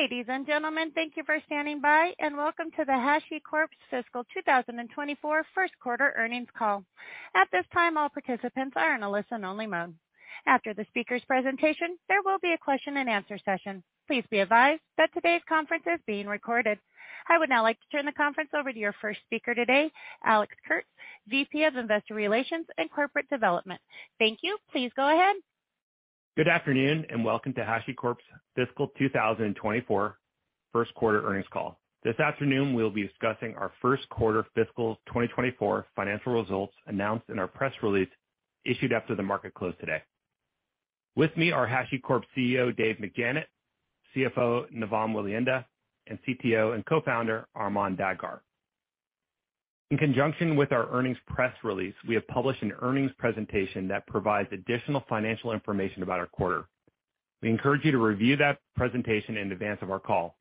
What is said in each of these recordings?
Ladies and gentlemen, thank you for standing by, and welcome to the HashiCorp's Fiscal 2024 First Quarter Earnings Call. At this time, all participants are in a listen-only mode. After the speaker's presentation, there will be a question-and-answer session. Please be advised that today's conference is being recorded. I would now like to turn the conference over to your first speaker today, Alex Kurtz, VP of Investor Relations and Corporate Development. Thank you. Please go ahead. Good afternoon, and welcome to HashiCorp's Fiscal 2024 First Quarter Earnings Call. This afternoon, we'll be discussing our first quarter fiscal 2024 financial results announced in our press release issued after the market closed today. With me are HashiCorp CEO, Dave McJannet, CFO, Navam Welihinda, and CTO and Co-founder, Armon Dadgar. In conjunction with our earnings press release, we have published an earnings presentation that provides additional financial information about our quarter. We encourage you to review that presentation in advance of our call.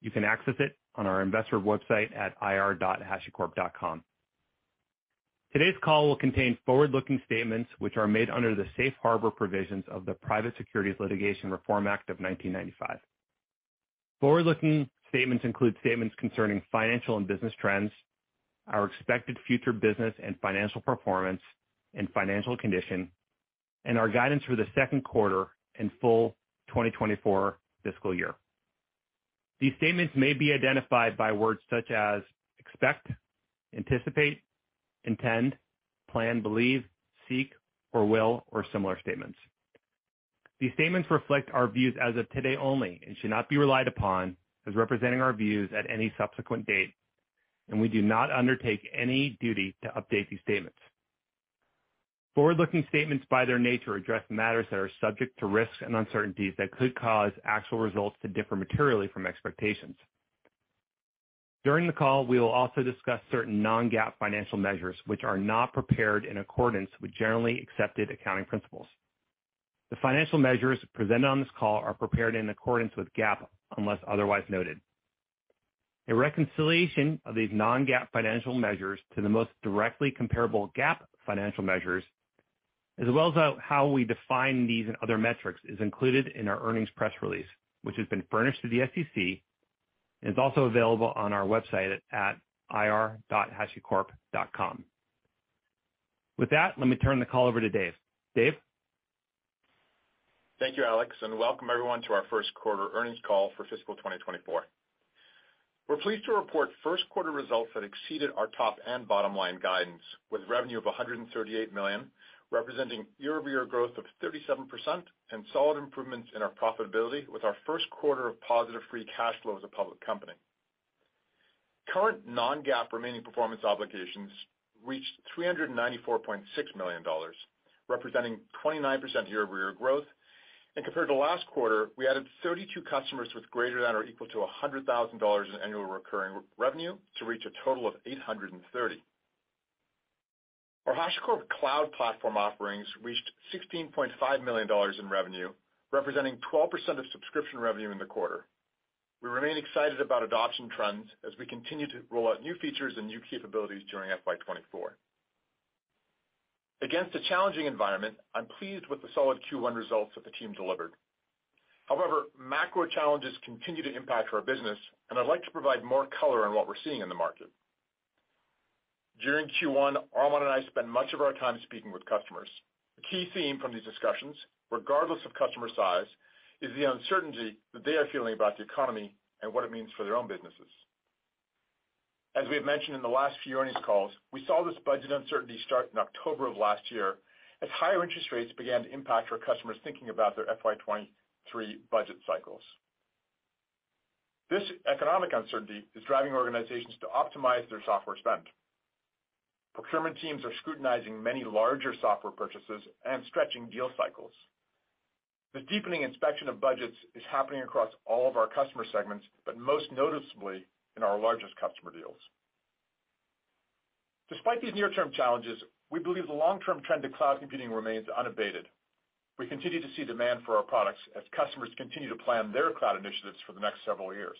You can access it on our investor website at ir.hashicorp.com. Today's call will contain forward-looking statements, which are made under the Safe Harbor provisions of the Private Securities Litigation Reform Act of 1995. Forward-looking statements include statements concerning financial and business trends, our expected future business and financial performance and financial condition, and our guidance for the second quarter and full 2024 fiscal year. These statements may be identified by words such as expect, anticipate, intend, plan, believe, seek, or will, or similar statements. These statements reflect our views as of today only and should not be relied upon as representing our views at any subsequent date, and we do not undertake any duty to update these statements. Forward-looking statements, by their nature, address matters that are subject to risks and uncertainties that could cause actual results to differ materially from expectations. During the call, we will also discuss certain non-GAAP financial measures, which are not prepared in accordance with generally accepted accounting principles. The financial measures presented on this call are prepared in accordance with GAAP, unless otherwise noted. A reconciliation of these non-GAAP financial measures to the most directly comparable GAAP financial measures, as well as how we define these and other metrics, is included in our earnings press release, which has been furnished to the SEC and is also available on our website at ir.hashicorp.com. With that, let me turn the call over to Dave. Dave? Thank you, Alex, and welcome everyone to our first quarter earnings call for fiscal 2024. We're pleased to report first quarter results that exceeded our top and bottom line guidance, with revenue of $138 million, representing year-over-year growth of 37% and solid improvements in our profitability with our first quarter of positive free cash flow as a public company. Current non-GAAP remaining performance obligations reached $394.6 million, representing 29% year-over-year growth. Compared to last quarter, we added 32 customers with greater than or equal to $100,000 in annual recurring revenue to reach a total of 830. Our HashiCorp Cloud Platform offerings reached $16.5 million in revenue, representing 12% of subscription revenue in the quarter. We remain excited about adoption trends as we continue to roll out new features and new capabilities during FY 2024. Against a challenging environment, I'm pleased with the solid Q1 results that the team delivered. However, macro challenges continue to impact our business, and I'd like to provide more color on what we're seeing in the market. During Q1, Armon and I spent much of our time speaking with customers. The key theme from these discussions, regardless of customer size, is the uncertainty that they are feeling about the economy and what it means for their own businesses. As we have mentioned in the last few earnings calls, we saw this budget uncertainty start in October of last year as higher interest rates began to impact our customers thinking about their FY 2023 budget cycles. This economic uncertainty is driving organizations to optimize their software spend. Procurement teams are scrutinizing many larger software purchases and stretching deal cycles. The deepening inspection of budgets is happening across all of our customer segments, but most noticeably in our largest customer deals. Despite these near-term challenges, we believe the long-term trend to cloud computing remains unabated. We continue to see demand for our products as customers continue to plan their cloud initiatives for the next several years.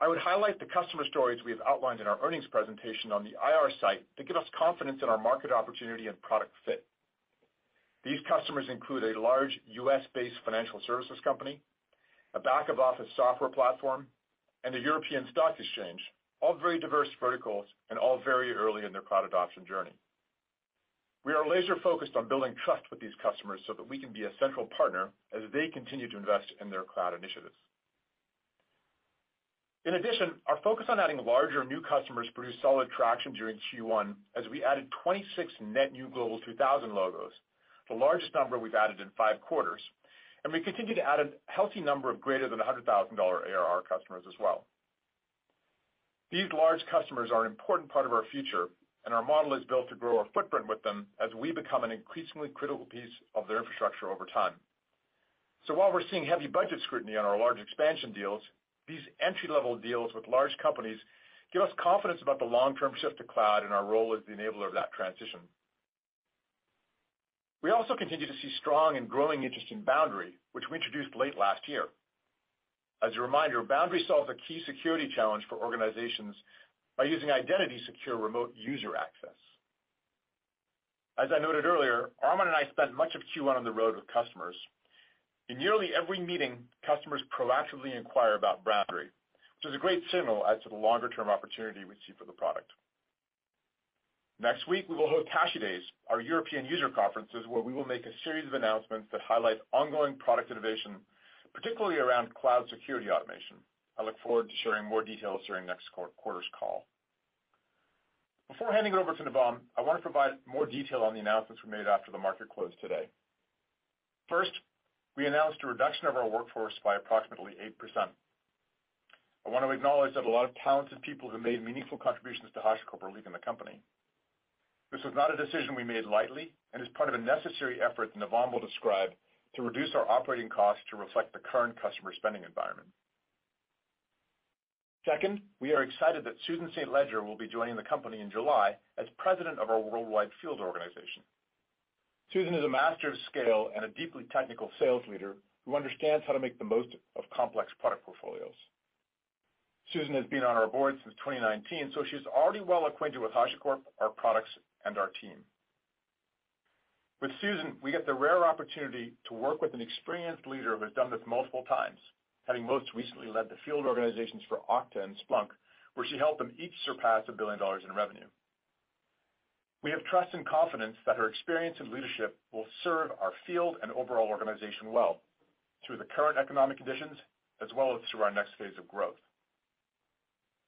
I would highlight the customer stories we have outlined in our earnings presentation on the IR site to give us confidence in our market opportunity and product fit. These customers include a large U.S.-based financial services company, a back-of-office software platform, and the European stock exchange, all very diverse verticals and all very early in their cloud adoption journey. We are laser-focused on building trust with these customers so that we can be a central partner as they continue to invest in their cloud initiatives. In addition, our focus on adding larger new customers produced solid traction during Q1 as we added 26 net new Global 2000 logos, the largest number we've added in five quarters, and we continue to add a healthy number of greater than $100,000 ARR customers as well. These large customers are an important part of our future, and our model is built to grow our footprint with them as we become an increasingly critical piece of their infrastructure over time. So while we're seeing heavy budget scrutiny on our large expansion deals, these entry-level deals with large companies give us confidence about the long-term shift to cloud and our role as the enabler of that transition. We also continue to see strong and growing interest in Boundary, which we introduced late last year. As a reminder, Boundary solves a key security challenge for organizations by using identity-secure remote user access. As I noted earlier, Armon and I spent much of Q1 on the road with customers. In nearly every meeting, customers proactively inquire about Boundary, which is a great signal as to the longer-term opportunity we see for the product. Next week, we will host HashiDays, our European user conferences, where we will make a series of announcements that highlight ongoing product innovation, particularly around cloud security automation. I look forward to sharing more details during next quarter's call. Before handing it over to Navam, I want to provide more detail on the announcements we made after the market closed today. First, we announced a reduction of our workforce by approximately 8%. I want to acknowledge that a lot of talented people who made meaningful contributions to HashiCorp are leaving the company. This was not a decision we made lightly and is part of a necessary effort that Navam will describe to reduce our operating costs to reflect the current customer spending environment. Second, we are excited that Susan St. Ledger will be joining the company in July as President of our worldwide field organization. Susan is a master of scale and a deeply technical sales leader who understands how to make the most of complex product portfolios. Susan has been on our board since 2019, so she's already well acquainted with HashiCorp, our products, and our team. With Susan, we get the rare opportunity to work with an experienced leader who has done this multiple times, having most recently led the field organizations for Okta and Splunk, where she helped them each surpass $1 billion in revenue. We have trust and confidence that her experience and leadership will serve our field and overall organization well through the current economic conditions as well as through our next phase of growth.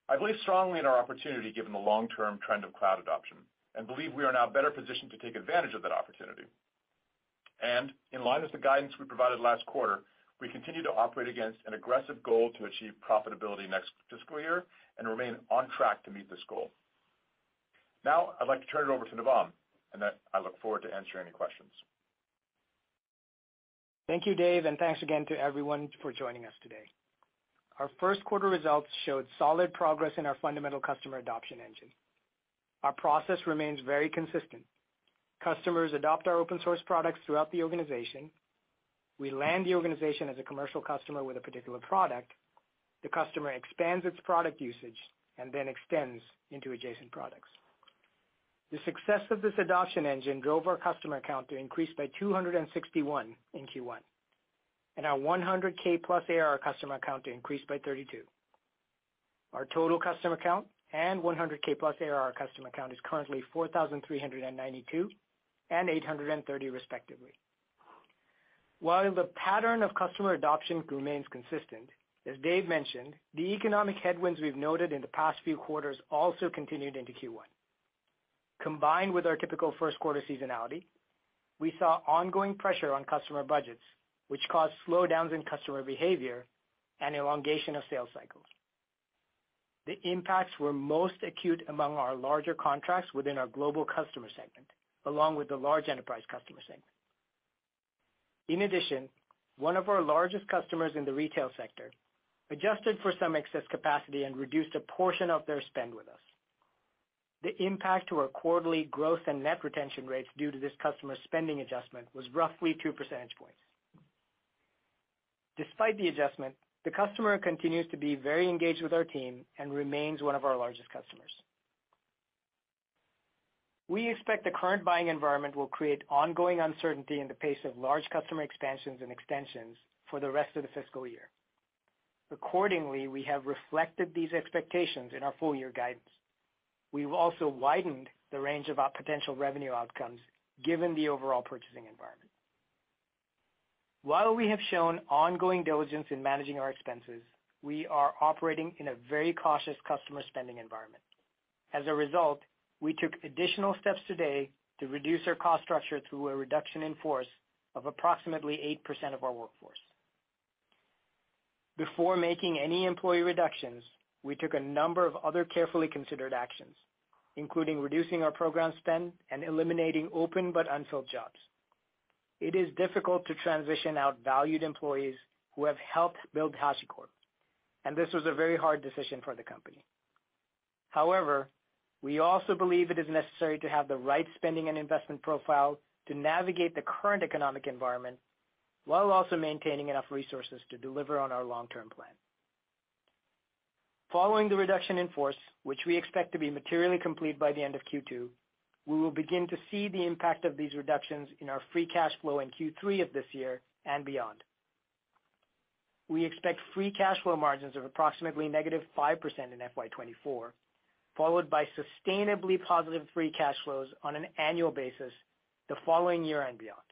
I believe strongly in our opportunity given the long-term trend of cloud adoption and believe we are now better positioned to take advantage of that opportunity. And in line with the guidance we provided last quarter, we continue to operate against an aggressive goal to achieve profitability next fiscal year and remain on track to meet this goal. Now, I'd like to turn it over to Navam, and then I look forward to answering any questions. Thank you, Dave, and thanks again to everyone for joining us today. Our first quarter results showed solid progress in our fundamental customer adoption engine. Our process remains very consistent. Customers adopt our open source products throughout the organization. We land the organization as a commercial customer with a particular product. The customer expands its product usage and then extends into adjacent products. The success of this adoption engine drove our customer count to increase by 261 in Q1, and our 100K+ ARR customer count to increase by 32. Our total customer count and 100K+ ARR customer count is currently 4,392 and 830 respectively. While the pattern of customer adoption remains consistent, as Dave mentioned, the economic headwinds we've noted in the past few quarters also continued into Q1. Combined with our typical first quarter seasonality, we saw ongoing pressure on customer budgets, which caused slowdowns in customer behavior and elongation of sales cycles. The impacts were most acute among our larger contracts within our global customer segment, along with the large enterprise customer segment. In addition, one of our largest customers in the retail sector adjusted for some excess capacity and reduced a portion of their spend with us. The impact to our quarterly growth and net retention rates due to this customer spending adjustment was roughly 2 percentage points. Despite the adjustment, the customer continues to be very engaged with our team and remains one of our largest customers. We expect the current buying environment will create ongoing uncertainty in the pace of large customer expansions and extensions for the rest of the fiscal year, Accordingly, we have reflected these expectations in our full year guidance. We've also widened the range of our potential revenue outcomes given the overall purchasing environment. While we have shown ongoing diligence in managing our expenses, we are operating in a very cautious customer spending environment. As a result, we took additional steps today to reduce our cost structure through a reduction in force of approximately 8% of our workforce. Before making any employee reductions, we took a number of other carefully considered actions, including reducing our program spend and eliminating open but unfilled jobs. It is difficult to transition out valued employees who have helped build HashiCorp, and this was a very hard decision for the company. However, we also believe it is necessary to have the right spending and investment profile to navigate the current economic environment while also maintaining enough resources to deliver on our long-term plan. Following the reduction in force, which we expect to be materially complete by the end of Q2, we will begin to see the impact of these reductions in our free cash flow in Q3 of this year and beyond. We expect free cash flow margins of approximately -5% in FY 2024, followed by sustainably positive free cash flows on an annual basis the following year and beyond.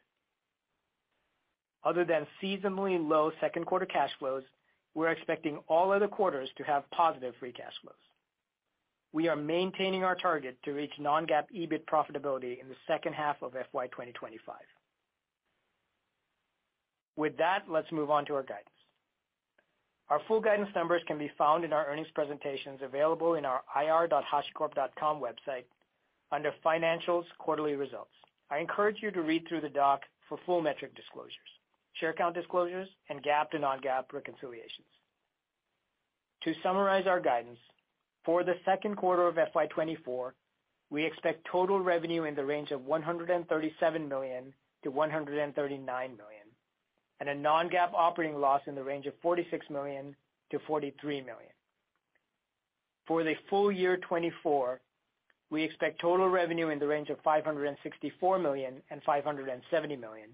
Other than seasonally low second quarter cash flows, we're expecting all other quarters to have positive free cash flows. We are maintaining our target to reach non-GAAP EBIT profitability in the second half of FY 2025. With that, let's move on to our guidance. Our full guidance numbers can be found in our earnings presentations available in our ir.hashicorp.com website under Financials Quarterly Results. I encourage you to read through the doc for full metric disclosures, share count disclosures, and GAAP to non-GAAP reconciliations. To summarize our guidance, for the second quarter of FY 2024, we expect total revenue in the range of $137 million-$139 million, and a non-GAAP operating loss in the range of $46 million-$43 million. For the full year 2024, we expect total revenue in the range of $564 million-$570 million,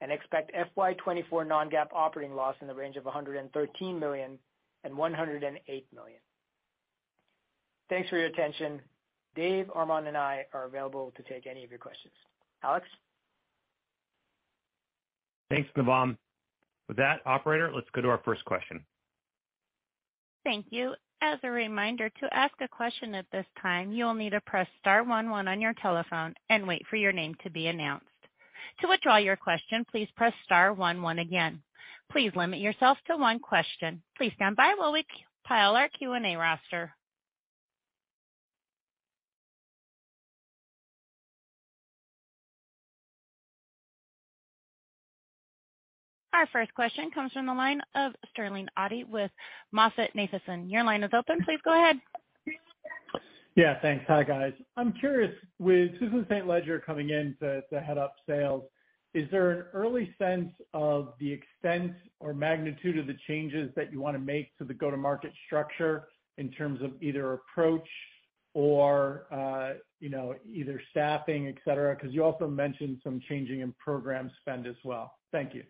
and expect FY 2024 non-GAAP operating loss in the range of $113 million-$108 million. Thanks for your attention. Dave, Armon, and I are available to take any of your questions. Alex? Thanks, Navam. With that, operator, let's go to our first question. Thank you. As a reminder, to ask a question at this time, you will need to press star one one on your telephone and wait for your name to be announced. To withdraw your question, please press star one one again. Please limit yourself to one question. Please stand by while we compile our Q&A roster. Our first question comes from the line of Sterling Auty with MoffettNathanson. Your line is open. Please go ahead. Yeah, thanks. Hi, guys. I'm curious, with Susan St. Ledger coming in to head up sales, is there an early sense of the extent or magnitude of the changes that you wanna make to the go-to-market structure in terms of either approach or, uh, you know, either staffing, et cetera? 'Cause you also mentioned some changing in program spend as well. Thank you.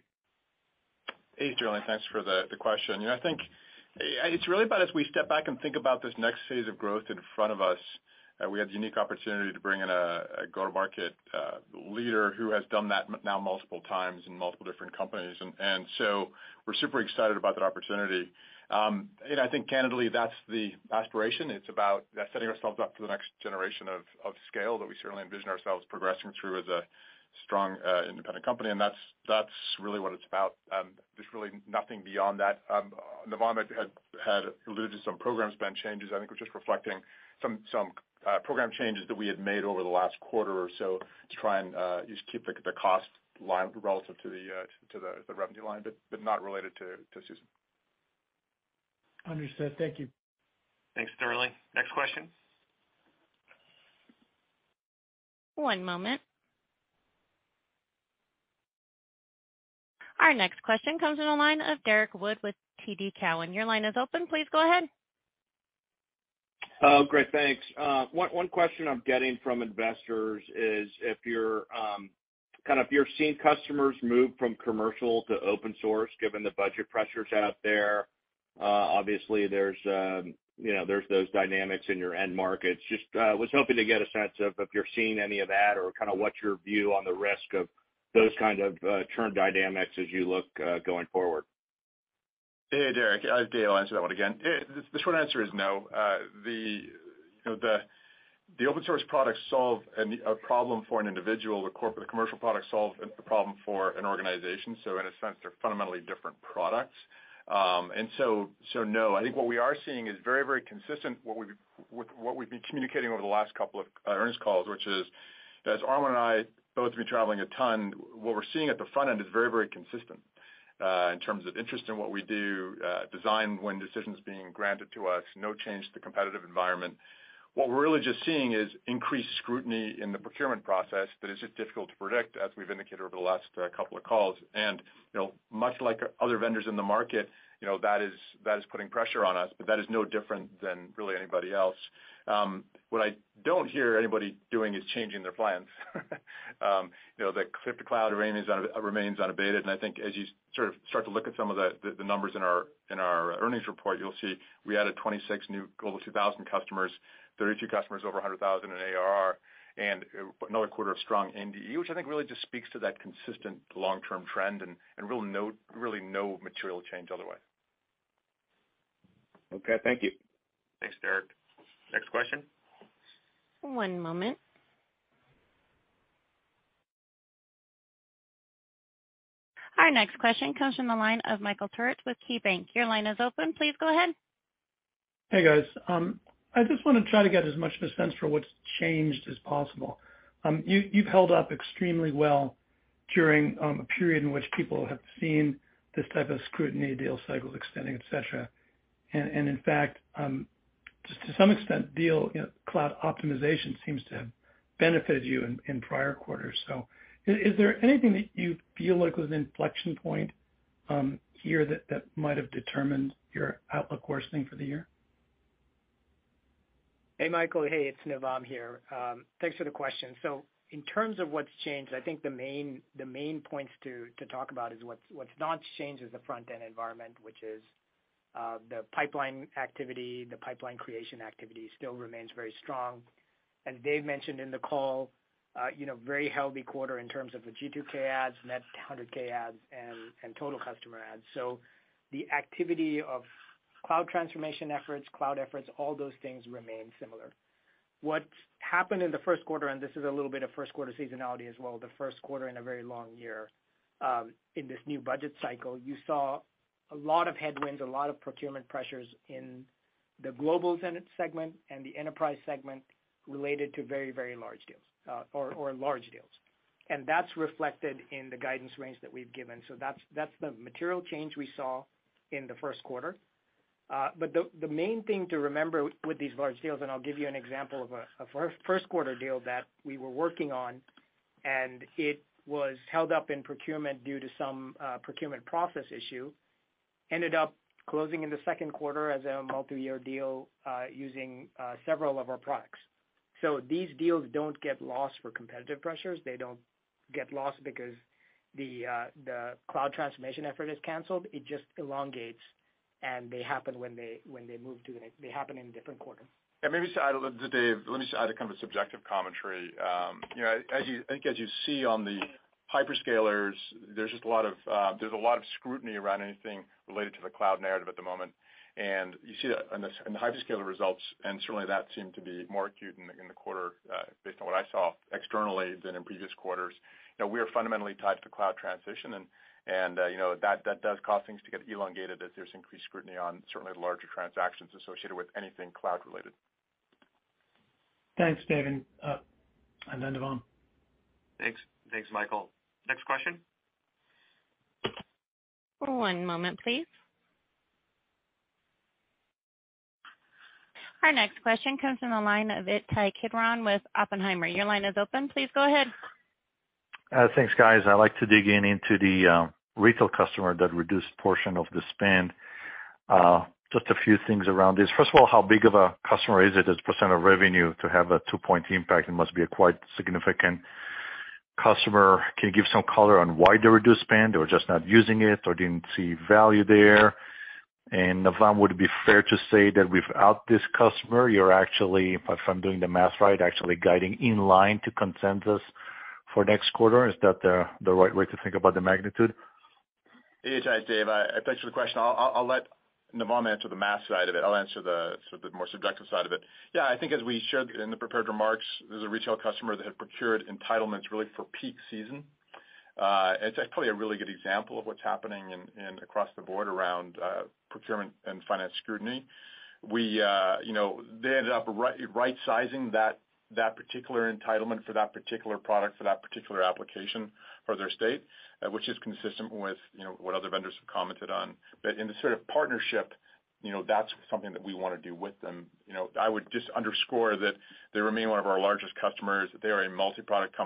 Hey, Sterling. Thanks for the question. You know, I think it's really about as we step back and think about this next phase of growth in front of us, we have the unique opportunity to bring in a go-to-market leader who has done that now multiple times in multiple different companies. And so we're super excited about that opportunity. Um I think candidly, that's the aspiration. It's about setting ourselves up for the next generation of scale that we certainly envision ourselves progressing through as a strong uh, independent company. And that's that's really what it's about. Um, there's really nothing beyond that. Um, Navam had alluded to some program spend changes. I think we're just reflecting some some uh, program changes that we had made over the last quarter or so to try and uh, just keep the cost line relative to the uh to to the revenue line, but not related to Susan. Understood. Thank you. Thanks, Sterling. Next question. One moment. Our next question comes in the line of Derrick Wood with TD Cowen. Your line is open. Please go ahead. Oh, great. Thanks. Uh, one question I'm getting from investors is if you're um, kind of seeing customers move from commercial to open source, given the budget pressures out there, uh, Obviously there's, um, you know, there's those dynamics in your end markets. Just uh, was hoping to get a sense of if you're seeing any of that or kind of what's your view on the risk of those kind of uh, churn dynamics as you look uh, going forward. Hey, Derrick. Uh, Dave, I'll answer that one again. The short answer is no. You know, the open source products solve a problem for an individual. The commercial products solve a problem for an organization. So in a sense, they're fundamentally different products. Um and so so no. I think what we are seeing is very very consistent with what we've been communicating over the last couple of earnings calls, which is, as Armon and I both have been traveling a ton, what we're seeing at the front end is very very consistent uh, in terms of interest in what we do, uh, design win decisions being granted to us, no change to the competitive environment. What we're really just seeing is increased scrutiny in the procurement process that is just difficult to predict, as we've indicated over the last uh, couple of calls. And you know, much like other vendors in the market, you know, that is putting pressure on us, but that is no different than really anybody else. Um, what I don't hear anybody doing is changing their plans. Um, you know, the clip to cloud remains unabated, and I think as you sort of start to look at some of the numbers in our in our earnings report, you'll see we added 26 new Global 2000 customers, 32 customers over 100,000 in ARR, and uh, another quarter of strong NDE, which I think really just speaks to that consistent long-term trend and real no really no material change otherwise. Okay. Thank you. Thanks, Derrick. Next question. One moment. Our next question comes from the line of Michael Turits with KeyBanc. Your line is open. Please go ahead. Hey, guys. Um, I just wanna try to get as much of a sense for what's changed as possible. Um, you've held up extremely well during um, a period in which people have seen this type of scrutiny, deal cycles extending, et cetera. And in fact, just to some extent, deal, you know, cloud optimization seems to have benefited you in prior quarters. So is there anything that you feel like was an inflection point um, here that might have determined your outlook worsening for the year? Hey, Michael. Hey, it's Navam here. Um, thanks for the question. So in terms of what's changed, I think the main the main points to talk about is what's not changed is the front-end environment, which is Uh, the pipeline activity, the pipeline creation activity still remains very strong. As Dave mentioned in the call, uh, you know, very healthy quarter in terms of the G2K adds, net 100K adds, and total customer adds. The activity of cloud transformation efforts, cloud efforts, all those things remain similar. What happened in the first quarter, and this is a little bit of first quarter seasonality as well, the first quarter in a very long year, um, in this new budget cycle, you saw a lot of headwinds, a lot of procurement pressures in the global segment and the enterprise segment related to very, very large deals, or large deals. And that's reflected in the guidance range that we've given. So that's the material change we saw in the first quarter. Uh but the the main thing to remember with these large deals, and I'll give you an example of a first quarter deal that we were working on, and it was held up in procurement due to some procurement process issue, ended up closing in the second quarter as a multi-year deal, uh, using uh, several of our products. So these deals don't get lost for competitive pressures. They don't get lost because the uh the cloud transformation effort is canceled. It just elongates, and they happen when they when they move to the next. They happen in different quarters. And maybe to add a little Dave, let me just add a kind of a subjective commentary. Um, you know, I think as you see on the hyperscalers, there's just a lot of scrutiny around anything related to the cloud narrative at the moment. And you see that in the hyperscaler results, and certainly that seemed to be more acute in the quarter, uh, based on what I saw externally than in previous quarters. You know, we are fundamentally tied to the cloud transition and, uh, you know, that does cause things to get elongated as there's increased scrutiny on certainly the larger transactions associated with anything cloud related. Thanks, Dave. Uh, Navam. Thanks. Thanks, Michael. Next question. One moment, please. Our next question comes from the line of Ittai Kidron with Oppenheimer. Your line is open. Please go ahead. Uh, thanks, guys. I'd like to dig in into the um, retail customer that reduced portion of the spend. Uh, just a few things around this. First of all, how big of a customer is it as a percent % of revenue to have a 2-point impact? It must be a quite significant customer. Can you give some color on why they reduced spend or just not using it or didn't see value there? Navam, would it be fair to say that without this customer, you're actually, if I'm doing the math right, actually guiding in line to consensus for next quarter? Is that the right way to think about the magnitude? Ittai, Dave. Thanks for the question. I'll let Navam answer the math side of it. I'll answer the sort of more subjective side of it. Yeah, I think as we shared in the prepared remarks, there's a retail customer that had procured entitlements really for peak season. Uh, it's probably a really good example of what's happening in across the board around uh, procurement and finance scrutiny. We, uh, you know, they ended up right-sizing that particular entitlement for that particular product, for that particular application for their state, uh, which is consistent with, you know, what other vendors have commented on. But in the sort of partnership, you know, that's something that we wanna do with them. You know, I would just underscore that they remain one of our largest customers. They are a multi-product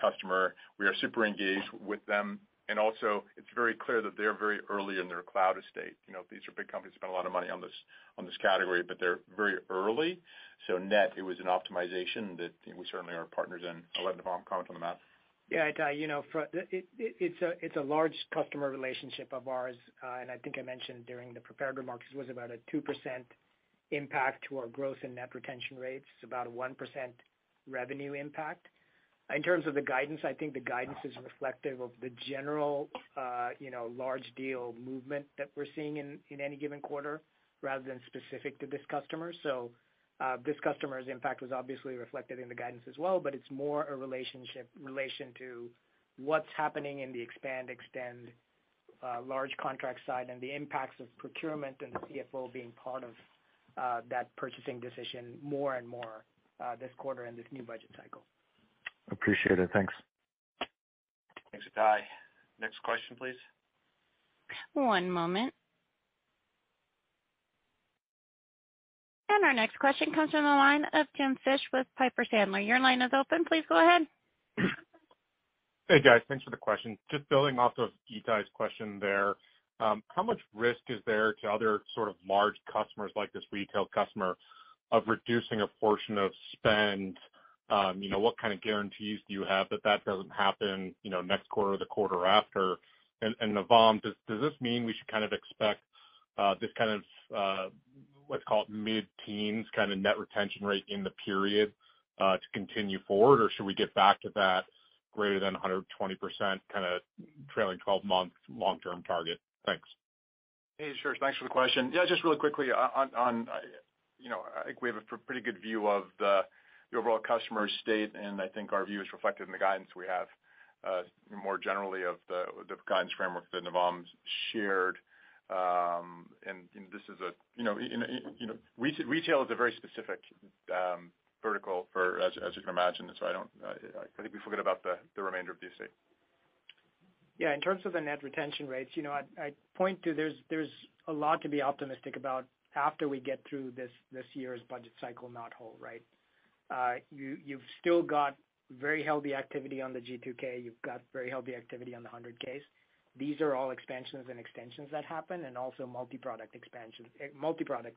customer. We are super engaged with them. And also, it's very clear that they're very early in their cloud estate. You know, these are big companies, spend a lot of money on this, on this category, but they're very early. So net, it was an optimization that we certainly are partners in. I'll let Navam comment on the math. Yeah, Ittai, you know, it's a it's a large customer relationship of ours. Uh, and I think I mentioned during the prepared remarks, it was about a 2% impact to our growth and net retention rates, about a 1% revenue impact. In terms of the guidance, I think the guidance is reflective of the general, uh, you know, large deal movement that we're seeing in any given quarter rather than specific to this customer. So uh this customer's impact was obviously reflected in the guidance as well, but it's more a relationship relation to what's happening in the expand, extend, uh, large contract side and the impacts of procurement and the CFO being part of uh, that purchasing decision more and more this quarter and this new budget cycle. Appreciate it. Thanks. Thanks, Ittai. Next question, please. One moment. And our next question comes from the line of Jim Fish with Piper Sandler. Your line is open. Please go ahead. Hey, guys. Thanks for the question. Just building off of Ittai's question there, um, how much risk is there to other sort of large customers like this retail customer of reducing a portion of spend? Um, you know, what kind of guarantees do you have that that doesn't happen, you know, next quarter or the quarter after? Navam, does does this mean we should kind of expect uh, this kind of, uh, let's call it mid-teens kind of net retention rate in the period uh, to continue forward? Or should we get back to that greater than 120% kinda trailing 12-month long-term target? Thanks. Hey, sure. Thanks for the question. Yeah, just really quickly on, you know, I think we have a pretty good view of the overall customer state, and I think our view is reflected in the guidance we have, uh, more generally of the guidance framework that Navam's shared. Um, and this is a, you know, you know retail is a very specific um, vertical for as you can imagine. So I don't, I think we forget about the remainder of the estate. Yeah. In terms of the net retention rates, you know, I'd point to there's there's a lot to be optimistic about after we get through this year's budget cycle knothole, right? You've still got very healthy activity on the G2K. You've got very healthy activity on the 100Ks. These are all expansions and extensions that happen, and also multi-product expansions, eh, multi-product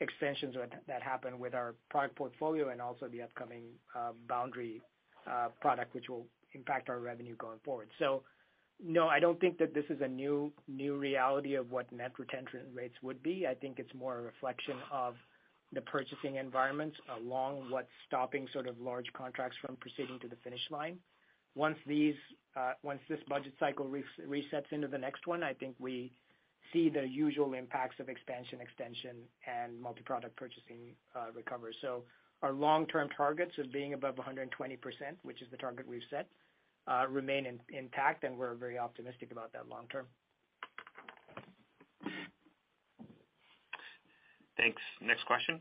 extensions that happen with our product portfolio and also the upcoming uh, Boundary uh, product, which will impact our revenue going forward. So no, I don't think that this is a new new reality of what net retention rates would be. I think it's more a reflection of the purchasing environments along what's stopping sort of large contracts from proceeding to the finish line. Once these, uh, once this budget cycle resets into the next one, I think we see the usual impacts of expansion, extension, and multi-product purchasing uh, recover. So our long-term targets of being above 120%, which is the target we've set, uh, remain intact, and we're very optimistic about that long term. Thanks. Next question.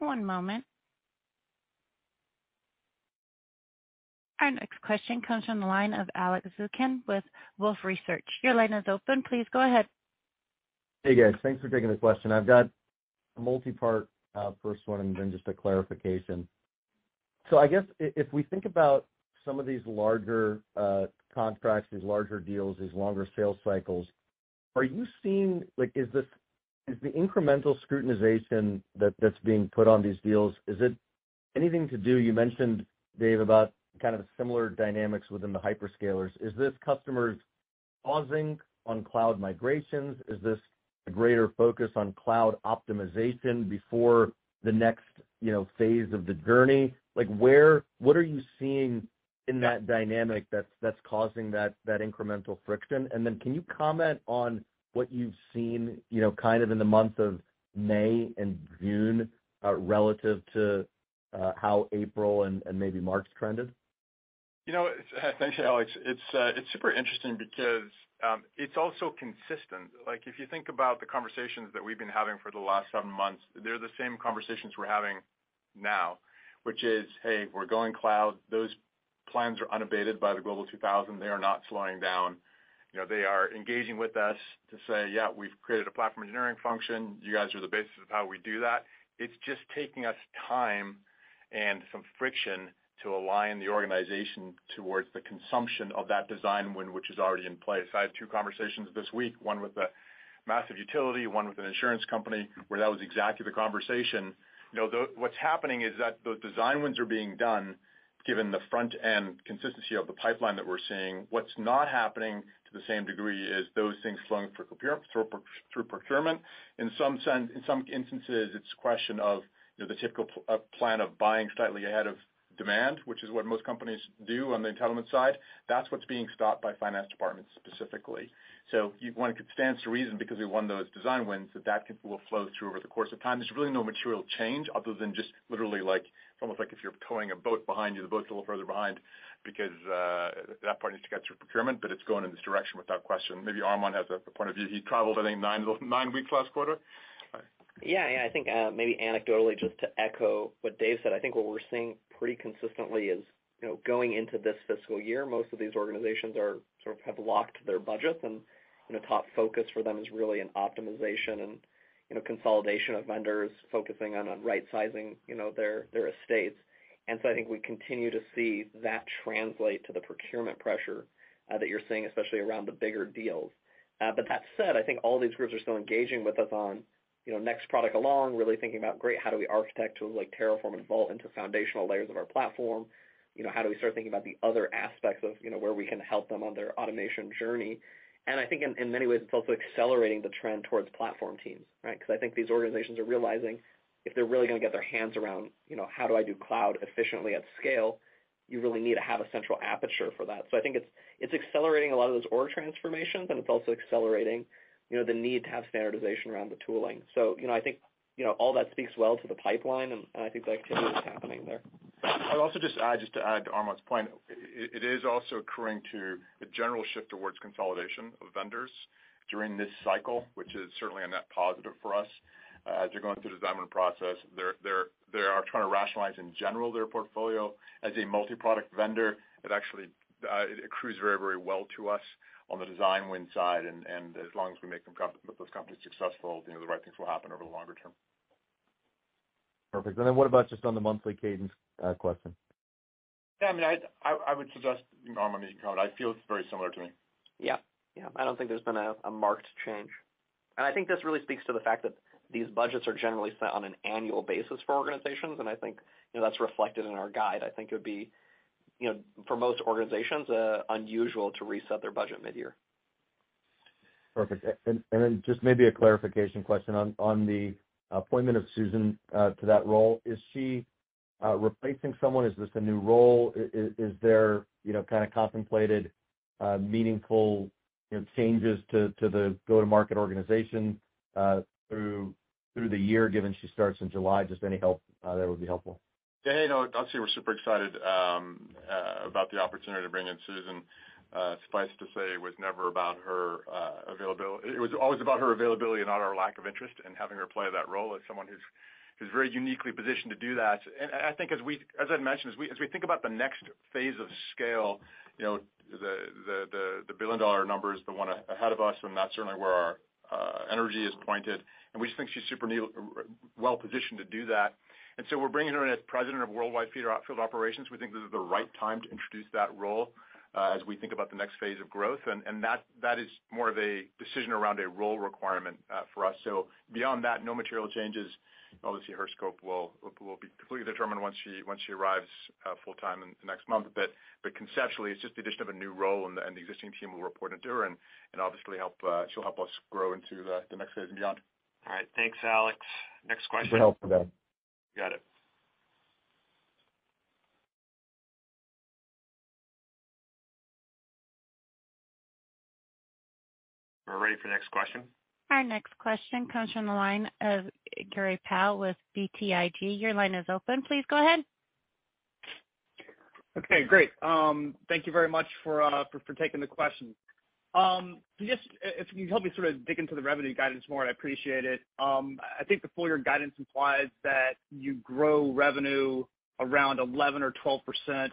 One moment. Our next question comes from the line of Alex Zukin with Wolfe Research. Your line is open. Please go ahead. Hey, guys. Thanks for taking the question. I've got a multi-part uh, first one and then just a clarification. So I guess if we think about some of these larger uh, contracts, these larger deals, these longer sales cycles, are you seeing like, is the incremental scrutinization that's being put on these deals, is it anything to do, you mentioned, Dave, about kind of similar dynamics within the hyperscalers. Is this customers pausing on cloud migrations? Is this a greater focus on cloud optimization before the next, you know, phase of the journey? Like, where what are you seeing in that dynamic that's that's causing that that incremental friction? And then can you comment on what you've seen, you know, kind of in the month of May and June, uh, relative to uh, how April and maybe March trended? You know, thanks, Alex. It's uh it's super interesting because um, it's also consistent. Like, if you think about the conversations that we've been having for the last seven months, they're the same conversations we're having now, which is, "Hey, we're going cloud." Those plans are unabated by the Global 2000. They are not slowing down. You know, they are engaging with us to say, "Yeah, we've created a platform engineering function. You guys are the basis of how we do that." It's just taking us time and some friction to align the organization towards the consumption of that design win, which is already in place. I had two conversations this week, one with a massive utility, one with an insurance company, where that was exactly the conversation. You know, what's happening is that the design wins are being done given the front-end consistency of the pipeline that we're seeing. What's not happening to the same degree is those things flowing through procurement. In some instances, it's a question of, you know, the typical uh, plan of buying slightly ahead of demand, which is what most companies do on the entitlement side. That's what's being stopped by finance departments specifically. So one could stand to reason because we won those design wins that that will flow through over the course of time. There's really no material change other than just literally like, it's almost like if you're towing a boat behind you, the boat's a little further behind because uh, that part needs to get through procurement, but it's going in this direction without question. Maybe Armon has a point of view. He traveled, I think, nine weeks last quarter. Yeah. Yeah. I think uh, maybe anecdotally, just to echo what Dave said, I think what we're seeing pretty consistently is, you know, going into this fiscal year, most of these organizations are sort of have locked their budgets and, you know, top focus for them is really an optimization and, you know, consolidation of vendors focusing on right sizing, you know, their estates. And so I think we continue to see that translate to the procurement pressure uh, that you're seeing, especially around the bigger deals. Uh, but that said, I think all these groups are still engaging with us on, you know, next product along, really thinking about great, how do we architect tools like Terraform and Vault into foundational layers of our platform? You know, how do we start thinking about the other aspects of, you know, where we can help them on their automation journey? And I think in many ways, it's also accelerating the trend towards platform teams, right? Because I think these organizations are realizing if they're really gonna get their hands around, you know, how do I do cloud efficiently at scale, you really need to have a central aperture for that. So I think it's accelerating a lot of those org transformations, and it's also accelerating, know, the need to have standardization around the tooling. So, you know, I think, you know, all that speaks well to the pipeline, and I think the activity is happening there. I'd also just uh just to add to Armon's point, it is also accruing to a general shift towards consolidation of vendors during this cycle, which is certainly a net positive for us. As they're going through the design process, they are they're they are trying to rationalize in general their portfolio. As a multi-product vendor, it actually accrues very, very well to us on the design win side. And as long as we make those companies successful, you know, the right things will happen over the longer term. Perfect. And then what about just on the monthly cadence, uh, question? Yeah, I mean, I would suggest, Armon, you can comment. I feel it's very similar to me. Yeah. Yeah. I don't think there's been a marked change. And I think this really speaks to the fact that these budgets are generally set on an annual basis for organizations, and I think, you know, that's reflected in our guide. I think it would be, you know, for most organizations, uh, unusual to reset their budget mid-year. Perfect. Then just maybe a clarification question on the appointment of Susan uh, to that role. Is she uh, replacing someone? Is this a new role? Is there, you know, kind of contemplated meaningful, you know, changes to the go-to-market organization through through the year, given she starts in July? Just any help there would be helpful. Yeah, you know, obviously, we're super excited um, uh, about the opportunity to bring in Susan. Uh, suffice to say, it was never about her uh, availability. It was always about her availability and not our lack of interest in having her play that role as someone who's very uniquely positioned to do that. And I think as we as I'd mentioned, as we think about the next phase of scale, you know, the billion-dollar number is the one ahead of us, and that's certainly where our energy is pointed. And we just think she's super well positioned to do that. And so we're bringing her in as President of Worldwide Field Operations. We think this is the right time to introduce that role uh, as we think about the next phase of growth. And and that that is more of a decision around a role requirement uh, for us. So beyond that, no material changes. Obviously, her scope will be completely determined once she arrives uh, full-time in the next month. But but conceptually, it's just the addition of a new role and the existing team will report into her and obviously help. she'll help us grow into the next phase and beyond. All right. Thanks, Alex. Next question. Super helpful, guys. Got it. We're ready for the next question. Our next question comes from the line of Gray Powell with BTIG. Your line is open. Please go ahead. Okay, great. Um, thank you very much for uh, taking the question. Um, just if you help me sort of dig into the revenue guidance more, I'd appreciate it. Um, I think the full year guidance implies that you grow revenue around 11 or 12%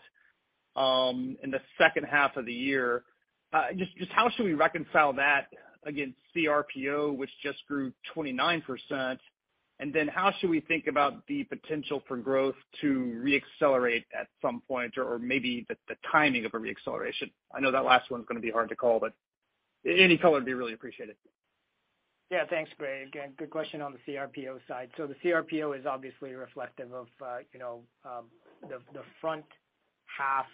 um, in the second half of the year. Uh, just just how should we reconcile that against CRPO, which just grew 29%? And then how should we think about the potential for growth to re-accelerate at some point or maybe the timing of a re-acceleration? I know that last one's gonna be hard to call, but any color would be really appreciated. Yeah. Thanks, Greg. Again, good question on the CRPO side. So the CRPO is obviously reflective of, you know, the the front half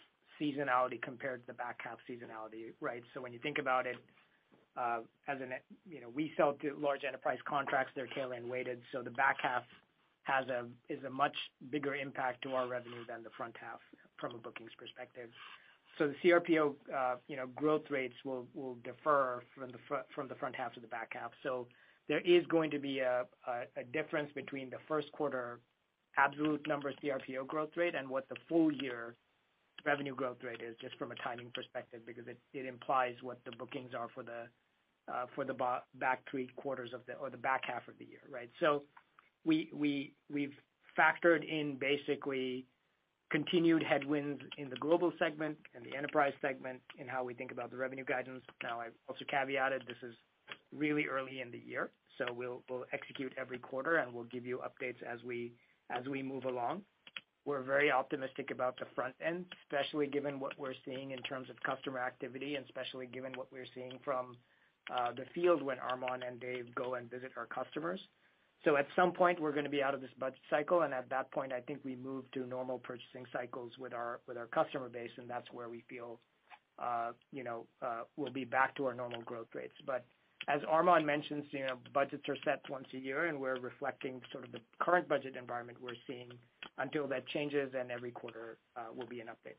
seasonality compared to the back half seasonality, right? So when you think about it, uh as an you know, we sell to large enterprise contracts, they're tail-end weighted, so the back half has a is a much bigger impact to our revenue than the front half from a bookings perspective. So the CRPO, you know, growth rates will differ from the fr from the front half to the back half. So there is going to be a difference between the first quarter absolute number CRPO growth rate and what the full year revenue growth rate is, just from a timing perspective, because it implies what the bookings are for the uh for the b back three quarters of the or the back half of the year, right? So we we we've factored in basically continued headwinds in the global segment and the enterprise segment in how we think about the revenue guidance. Now, I've also caveated this is really early in the year, so we'll execute every quarter, and we'll give you updates as we as we move along. We're very optimistic about the front end, especially given what we're seeing in terms of customer activity, and especially given what we're seeing from uh, the field when Armon and Dave go and visit our customers. So at some point, we're gonna be out of this budget cycle, and at that point, I think we move to normal purchasing cycles with our with our customer base, and that's where we feel, uh, you know, uh, we'll be back to our normal growth rates. But as Armon mentions, you know, budgets are set once a year, and we're reflecting sort of the current budget environment we're seeing. Until that changes, and every quarter uh, will be an update.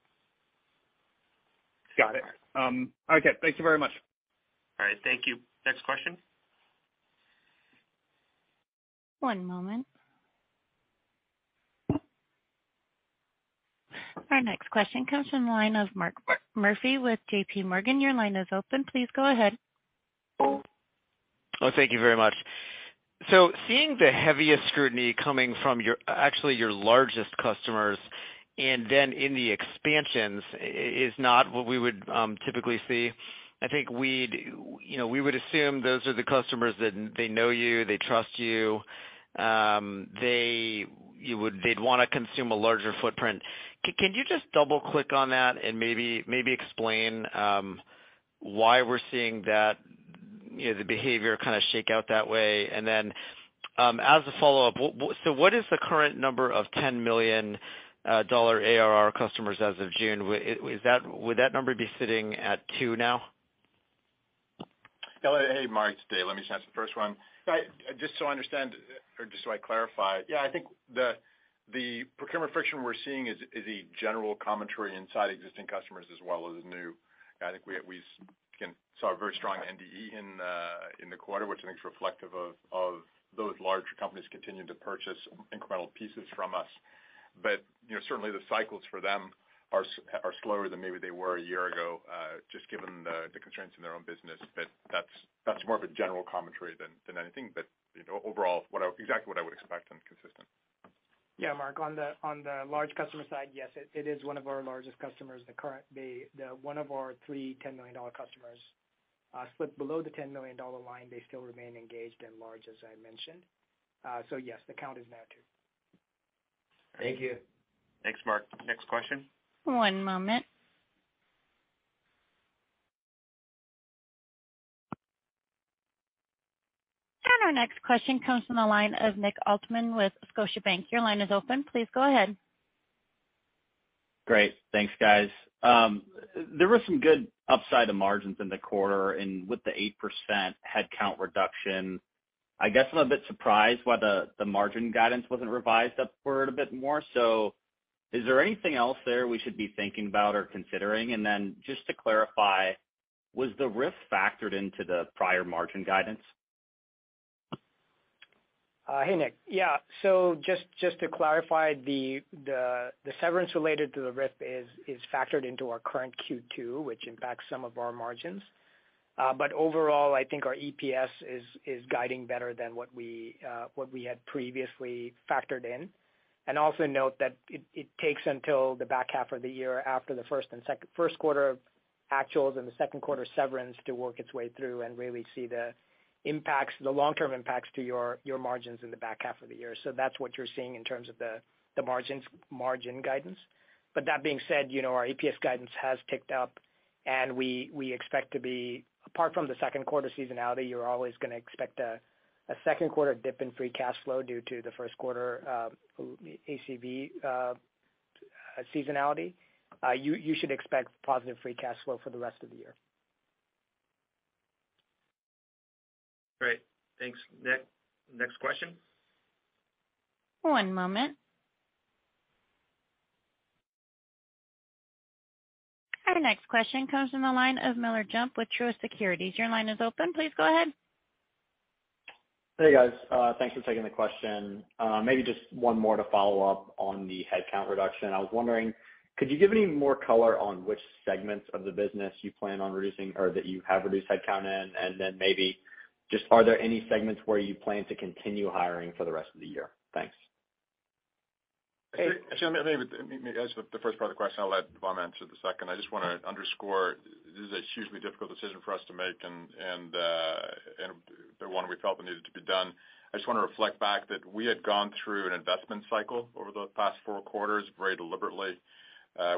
Got it. Um, okay. Thank you very much. All right. Thank you. Next question. One moment. Our next question comes from the line of Mark Murphy with JPMorgan. Your line is open. Please go ahead. Oh, thank you very much. So seeing the heaviest scrutiny coming from your, actually your largest customers and then in the expansions is not what we would um, typically see. I think we'd, you know, we would assume those are the customers that they know you, they trust you, Um, they'd they'd wanna consume a larger footprint. Can you just double-click on that and maybe maybe explain um, why we're seeing that, you know, the behavior kinda shake out that way? And then, um, as a follow-up, so what is the current number of $10 million uh, ARR customers as of June? Would that number be sitting at two now? Hey, Mark, it's Dave. Let me answer the first one. Just so I understand or just so I clarify, yeah, I think the the procurement friction we're seeing is a general commentary inside existing customers as well as new. I think we saw a very strong NDR in uh in the quarter, which I think is reflective of those larger companies continuing to purchase incremental pieces from us. But, you know, certainly the cycles for them are slower than maybe they were a year ago, just given the constraints in their own business. But that's that's more of a general commentary than anything. But you know, overall, exactly what I would expect and consistent. Yeah, Mark, on the large customer side, yes, it is one of our largest customers. The current the one of our three $10 million customers slipped below the $10 million line. They still remain engaged and large, as I mentioned. Uh so yes, the count is now two. Thank you. Thanks, Mark. Next question. One moment. Our next question comes from the line of Nick Altmann with Scotiabank. Your line is open. Please go ahead. Great. Thanks, guys. Um, there was some good upside to margins in the quarter, and with the 8% headcount reduction, I guess I'm a bit surprised why the margin guidance wasn't revised upward a bit more. Is there anything else there we should be thinking about or considering? And then just to clarify, was the RIF factored into the prior margin guidance? Hey, Nick. Yeah. So just just to clarify, the severance related to the RIF is is factored into our current Q2, which impacts some of our margins. Uh but overall, I think our EPS is is guiding better than what we uh what we had previously factored in. And also note that it takes until the back half of the year after the first quarter actuals and the second quarter severance to work its way through and really see the impacts, the long-term impacts to your your margins in the back half of the year. So that's what you're seeing in terms of the margins, margin guidance. But that being said, you know, our EPS guidance has ticked up, and we expect to be apart from the second quarter seasonality, you're always gonna expect a second quarter dip in free cash flow due to the first quarter uh, ACV uh, seasonality. Uh, you should expect positive free cash flow for the rest of the year. Great. Thanks, Nick. Next question. One moment. Our next question comes from the line of Miller Jump with Truist Securities. Your line is open. Please go ahead. Hey, guys. Uh, thanks for taking the question. Uh, maybe just one more to follow up on the headcount reduction. I was wondering, could you give any more color on which segments of the business you plan on reducing or that you have reduced headcount in? And then maybe just are there any segments where you plan to continue hiring for the rest of the year? Thanks. Actually, maybe as the first part of the question, I'll let Navam answer the second. I just wanna underscore this is a hugely difficult decision for us to make and the one we felt needed to be done. I just wanna reflect back that we had gone through an investment cycle over the past four quarters very deliberately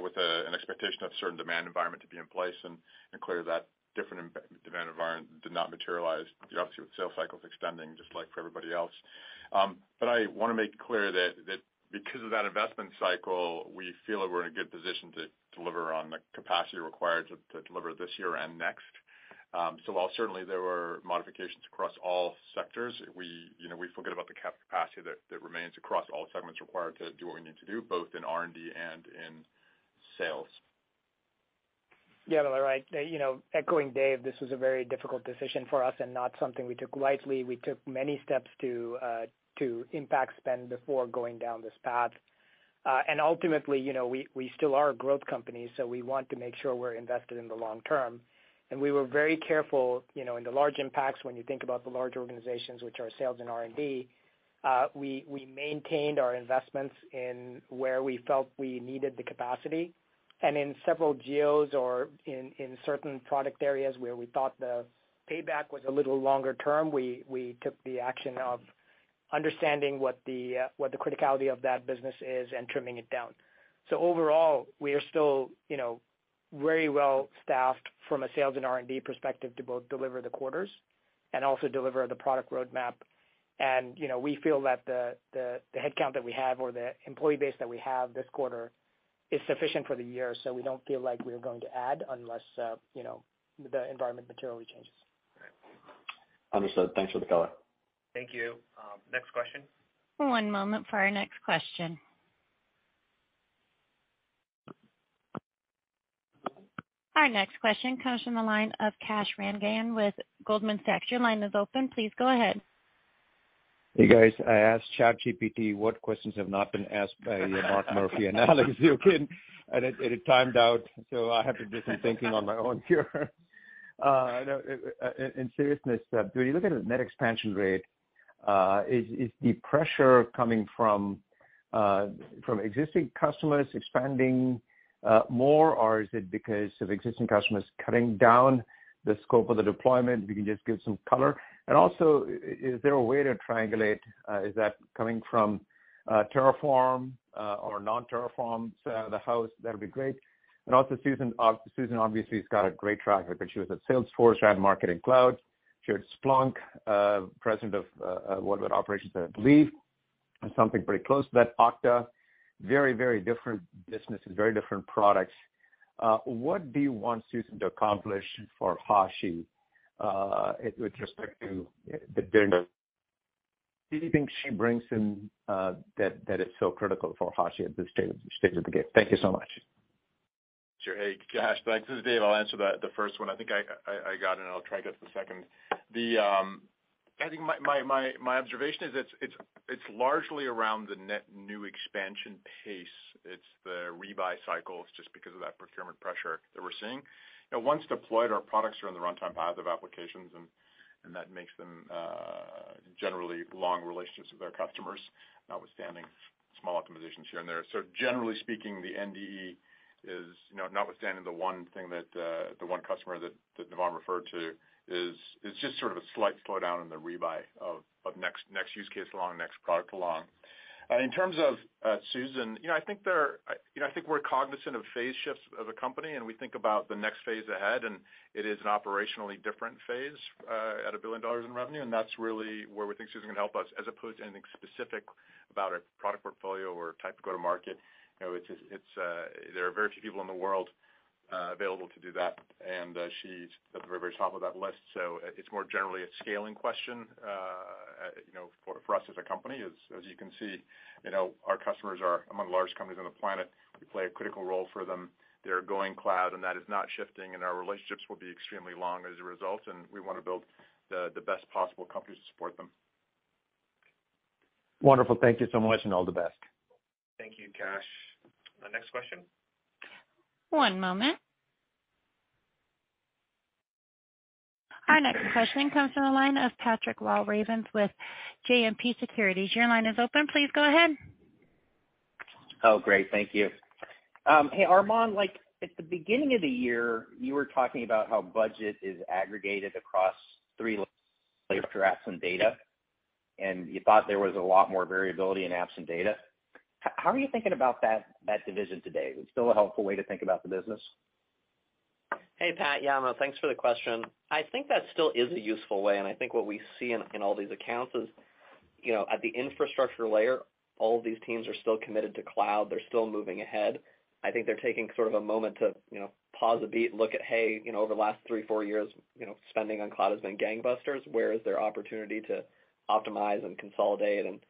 with an expectation of a certain demand environment to be in place. And clearly that different demand environment did not materialize, obviously with sales cycles extending just like for everybody else. Um but I wanna make clear that because of that investment cycle, we feel that we're in a good position to deliver on the capacity required to deliver this year and next. Um so while certainly there were modifications across all sectors, we, you know, we feel good about the cap capacity that remains across all segments required to do what we need to do, both in R&D and in sales. Yeah, Miller, right. You know, echoing Dave, this was a very difficult decision for us and not something we took lightly. We took many steps to impact spend before going down this path. Uh and ultimately, you know, we still are a growth company, so we want to make sure we're invested in the long term. And we were very careful, you know, in the large impacts when you think about the large organizations, which are sales and R&D, we maintained our investments in where we felt we needed the capacity. And in several geos or in certain product areas where we thought the payback was a little longer term, we took the action of understanding what the uh what the criticality of that business is and trimming it down. So overall, we are still, you know, very well staffed from a sales and R&D perspective to both deliver the quarters and also deliver the product roadmap. And you know, we feel that the the headcount that we have or the employee base that we have this quarter is sufficient for the year. So we don't feel like we're going to add unless, you know, the environment materially changes. Understood. Thanks for the color. Thank you. Um, next question. One moment for our next question. Our next question comes from the line of Kash Rangan with Goldman Sachs. Your line is open. Please go ahead. Hey, guys. I asked ChatGPT what questions have not been asked by Mark Murphy and Alex Zukin, and it timed out, so I have to do some thinking on my own here. Uh, uh, uh, in seriousness, when you look at the net expansion rate, Uh, is the pressure coming from uh from existing customers expanding uh, more, or is it because of existing customers cutting down the scope of the deployment? If you can just give some color. And also, is there a way to triangulate, uh, is that coming from Terraform or non-Terraform side of the house? That'd be great. And also, Susan Susan obviously has got a great track record. She was at Salesforce, ran Marketing Cloud. Shared Splunk, uh, President of uh, Worldwide Operations, I believe, something pretty close to that, Okta. Very, very different businesses, very different products. Uh, what do you want Susan to accomplish for Hashi with respect to the business? Do you think she brings in uh that is so critical for Hashi at this stage of the game? Thank you so much. Sure. Hey, Kash, thanks. This is Dave. I'll answer the first one. I think I got it, and I'll try to get to the second. Um, I think my my my observation is it's it's it's largely around the net new expansion pace. It's the rebuy cycles just because of that procurement pressure that we're seeing. You know, once deployed, our products are in the runtime path of applications, and that makes them uh, generally long relationships with our customers, notwithstanding small optimizations here and there. So generally speaking, the NDR is, you know, notwithstanding the one thing that uh, the one customer that Navam referred to is just sort of a slight slowdown in the rebuy of next next use case along, next product along. Uh, in terms of uh, Susan, you know, I think there you know I think we're cognizant of phase shifts of a company, and we think about the next phase ahead, and it is an operationally different phase at $1 billion in revenue, and that's really where we think Susan can help us, as opposed to anything specific about a product portfolio or type of go-to-market. You know, uh, there are very few people in the world uh, available to do that, and uh, she's at the very, very top of that list. So it's more generally a scaling question, you know, for us as a company. As you can see, you know, our customers are among the largest companies on the planet. We play a critical role for them. They're going cloud, and that is not shifting, and our relationships will be extremely long as a result, and we wanna build the best possible company to support them. Wonderful. Thank you so much, and all the best. Thank you, Kash. Next question. One moment. Our next question comes from the line of Patrick Walravens with JMP Securities. Your line is open. Please go ahead. Oh, great. Thank you. Um, hey, Armon, like, at the beginning of the year, you were talking about how budget is aggregated across three layers for apps and data, and you thought there was a lot more variability in apps and data. How are you thinking about that division today? Is it still a helpful way to think about the business? Hey, Pat. Yeah, thanks for the question. I think that still is a useful way, and I think what we see in all these accounts is, you know, at the infrastructure layer, all of these teams are still committed to cloud. They're still moving ahead. I think they're taking sort of a moment to, you know, pause a beat look at, hey, you know, over the last three, four years, you know, spending on cloud has been gangbusters. Where is there opportunity to optimize and consolidate and,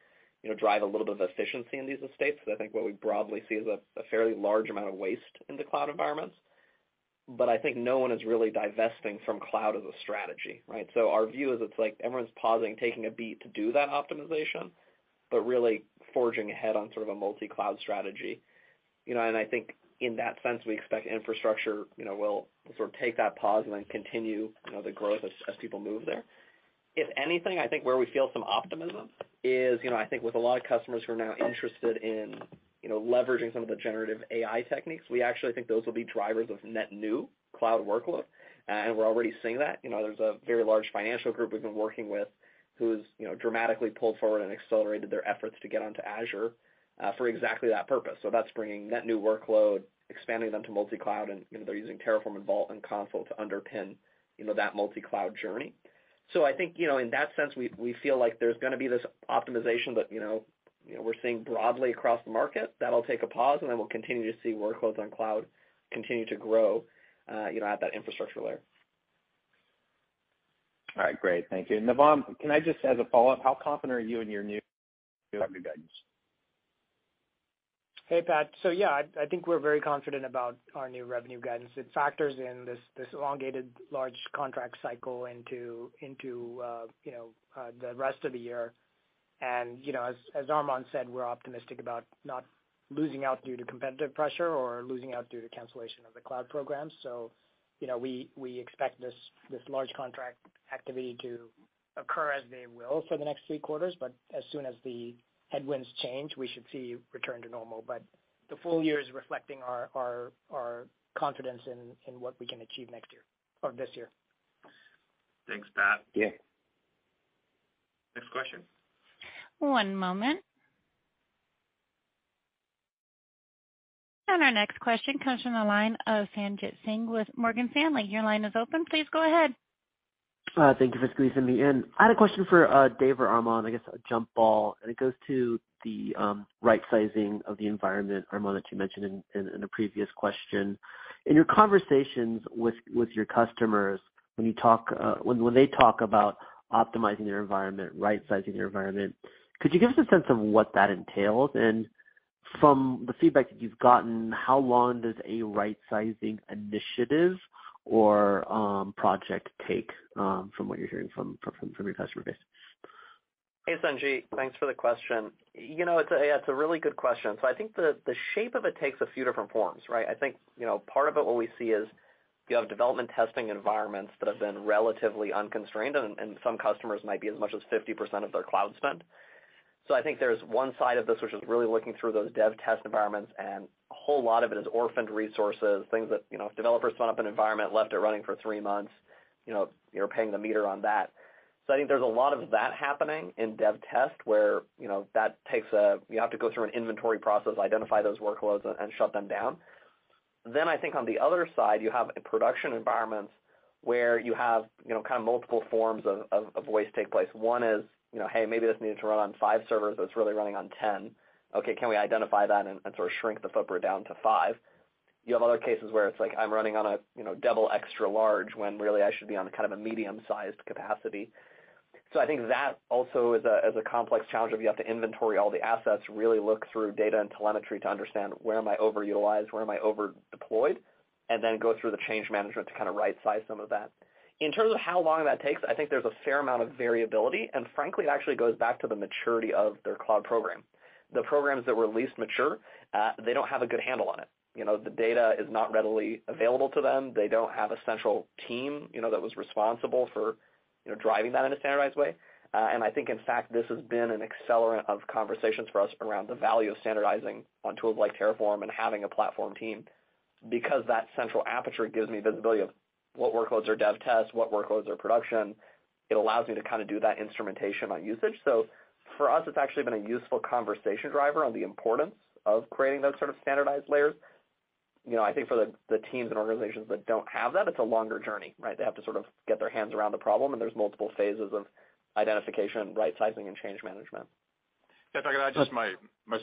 you know, drive a little bit of efficiency in these estates? I think what we broadly see is a fairly large amount of waste in the cloud environments. But I think no one is really divesting from cloud as a strategy, right? So our view is it's like everyone's pausing, taking a beat to do that optimization, but really forging ahead on sort of a multi-cloud strategy. You know, and I think in that sense, we expect infrastructure, you know, will sort of take that pause and then continue, you know, the growth as people move there. If anything, I think where we feel some optimism is, you know, I think with a lot of customers who are now interested in, you know, leveraging some of the generative AI techniques, we actually think those will be drivers of net new cloud workload. And we're already seeing that. You know, there's a very large financial group we've been working with who's, you know, dramatically pulled forward and accelerated their efforts to get onto Azure uh, for exactly that purpose. So that's bringing net new workload, expanding them to multi-cloud, and, you know, they're using Terraform and Vault and Consul to underpin, you know, that multi-cloud journey. I think, you know, in that sense, we we feel like there's gonna be this optimization that, you know, we're seeing broadly across the market. That'll take a pause, and then we'll continue to see workloads on cloud continue to grow, uh, you know, at that infrastructure layer. All right, great. Thank you. Navam, can I just as a follow-up, how confident are you in your new guidance? Hey, Pat. So yeah, I think we're very confident about our new revenue guidance. It factors in this elongated large contract cycle into into uh you know the rest of the year. And you know, as Armon said, we're optimistic about not losing out due to competitive pressure or losing out due to cancellation of the cloud program. You know, we expect this large contract activity to occur as they will for the next three quarters, but as soon as the headwinds change, we should see return to normal. But the full year is reflecting our our confidence in what we can achieve next year or this year. Thanks, Pat. Yeah. Next question. One moment. And our next question comes from the line of Sanjit Singh with Morgan Stanley. Your line is open. Please go ahead. Uh, thank you for squeezing me in. I had a question for uh, Dave or Armon, I guess a jump ball, and it goes to the um, right sizing of the environment, Armon, that you mentioned in a previous question. In your conversations with with your customers, when you talk, uh, when when they talk about optimizing their environment, right sizing their environment, could you give us a sense of what that entails? And from the feedback that you've gotten, how long does a right sizing initiative or um, project take, um, from what you're hearing from your customer base? Hey, Sanjit. Thanks for the question. You know, it's a really good question. So I think the shape of it takes a few different forms, right? I think, you know, part of it, what we see is you have development testing environments that have been relatively unconstrained, and some customers might be as much as 50% of their cloud spend. I think there's one side of this, which is really looking through those dev test environments, and a whole lot of it is orphaned resources, things that, you know, if developers spun up an environment, left it running for three months, you know, you're paying the meter on that. So I think there's a lot of that happening in dev test where, you know, that takes a you have to go through an inventory process, identify those workloads and shut them down. Then I think on the other side, you have production environments where you have, you know, kind of multiple forms of waste take place. One is, you know, hey, maybe this needed to run on five servers, but it's really running on 10. Okay, can we identify that and sort of shrink the footprint down to five? You have other cases where it's like I'm running on a, you know, double extra large when really I should be on kind of a medium-sized capacity. So I think that also is a complex challenge of you have to inventory all the assets, really look through data and telemetry to understand where am I overutilized, where am I over deployed, and then go through the change management to kind of right size some of that. In terms of how long that takes, I think there's a fair amount of variability, and frankly, it actually goes back to the maturity of their cloud program. The programs that were least mature, they don't have a good handle on it. You know, the data is not readily available to them. They don't have a central team, you know, that was responsible for, you know, driving that in a standardized way. Uh and I think in fact, this has been an accelerant of conversations for us around the value of standardizing on tools like Terraform and having a platform team. Because that central aperture gives me visibility of what workloads are dev test, what workloads are production, it allows me to kind of do that instrumentation on usage. So for us, it's actually been a useful conversation driver on the importance of creating those sort of standardized layers. You know, I think for the teams and organizations that don't have that, it's a longer journey, right? They have to sort of get their hands around the problem, and there's multiple phases of identification, right sizing, and change management. Yeah, if I could add just uh, my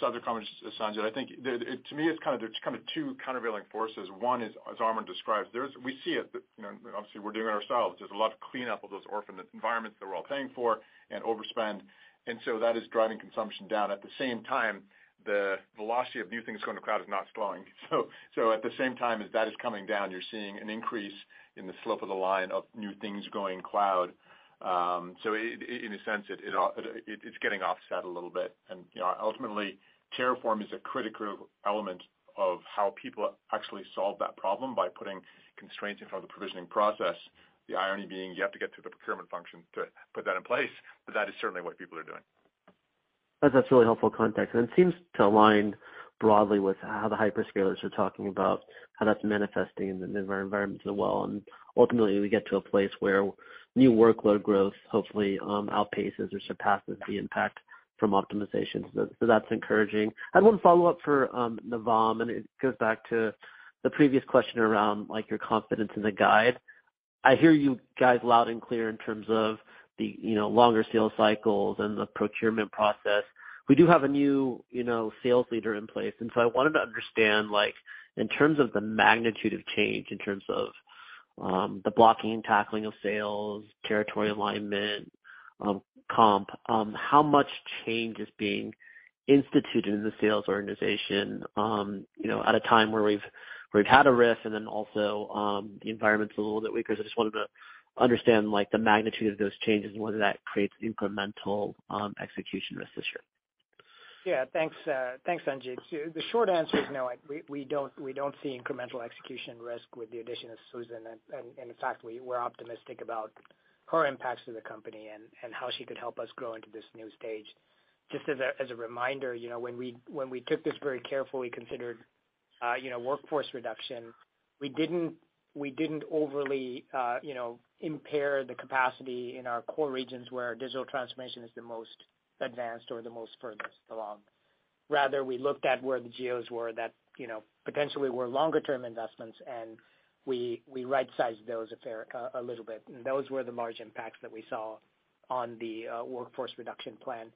other comments, Sanjit. I think to me, it's kind of, there's kind of two countervailing forces. One is, as Armon describes, we see it, you know, obviously we're doing it ourselves. There's a lot of cleanup of those orphan environments that we're all paying for and overspend. And so that is driving consumption down. At the same time, the velocity of new things going to cloud is not slowing. So so at the same time as that is coming down, you're seeing an increase in the slope of the line of new things going cloud. Um, so, in a sense, it's getting offset a little bit. And you know, ultimately, Terraform is a critical element of how people actually solve that problem by putting constraints in front of the provisioning process. The irony being you have to get through the procurement function to put that in place, but that is certainly what people are doing. That's really helpful context. And it seems to align broadly with how the hyperscalers are talking about how that's manifesting in their environments as well. Ultimately, we get to a place where new workload growth hopefully um, outpaces or surpasses the impact from optimization. So that's encouraging. I had one follow-up for um, Navam, and it goes back to the previous question around, like, your confidence in the guide. I hear you guys loud and clear in terms of the, you know, longer sales cycles and the procurement process. We do have a new, you know, sales leader in place, and so I wanted to understand, like, in terms of the magnitude of change, in terms of Um, the blocking and tackling of sales, territory alignment, um, comp, um, how much change is being instituted in the sales organization, you know, at a time where we've had a RIF and then also the environment's a little bit weaker. So I just wanted to understand, like, the magnitude of those changes and whether that creates incremental execution risk this year. Yeah. Thanks, uh, Sanjit. The short answer is no. We don't we don't see incremental execution risk with the addition of Susan. And in fact, we're optimistic about her impacts to the company and how she could help us grow into this new stage. Just as a reminder, you know, when we when we took this very carefully considered, uh, you know, workforce reduction, we didn't we didn't overly, uh, you know, impair the capacity in our core regions where digital transformation is the most advanced or the most furthest along. Rather, we looked at where the geos were that, you know, potentially were longer term investments, and we we right-sized those a little bit. And those were the large impacts that we saw on the uh, workforce reduction plan.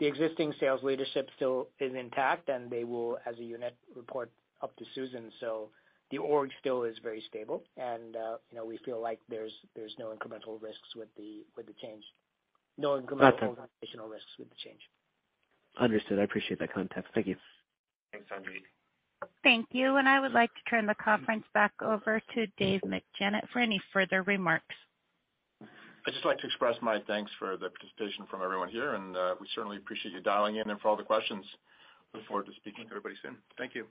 The existing sales leadership still is intact, and they will, as a unit, report up to Susan. So the org still is very stable and, uh, you know, we feel like there's there's no incremental risks with the with the change. No incremental organizational risks with the change. Understood. I appreciate that context. Thank you. Thanks, Sanjit. Thank you. And I would like to turn the conference back over to Dave McJannet for any further remarks. I'd just like to express my thanks for the participation from everyone here, and uh, we certainly appreciate you dialing in and for all the questions. Look forward to speaking to everybody soon. Thank you.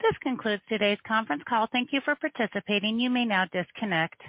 This concludes today's conference call. Thank you for participating. You may now disconnect.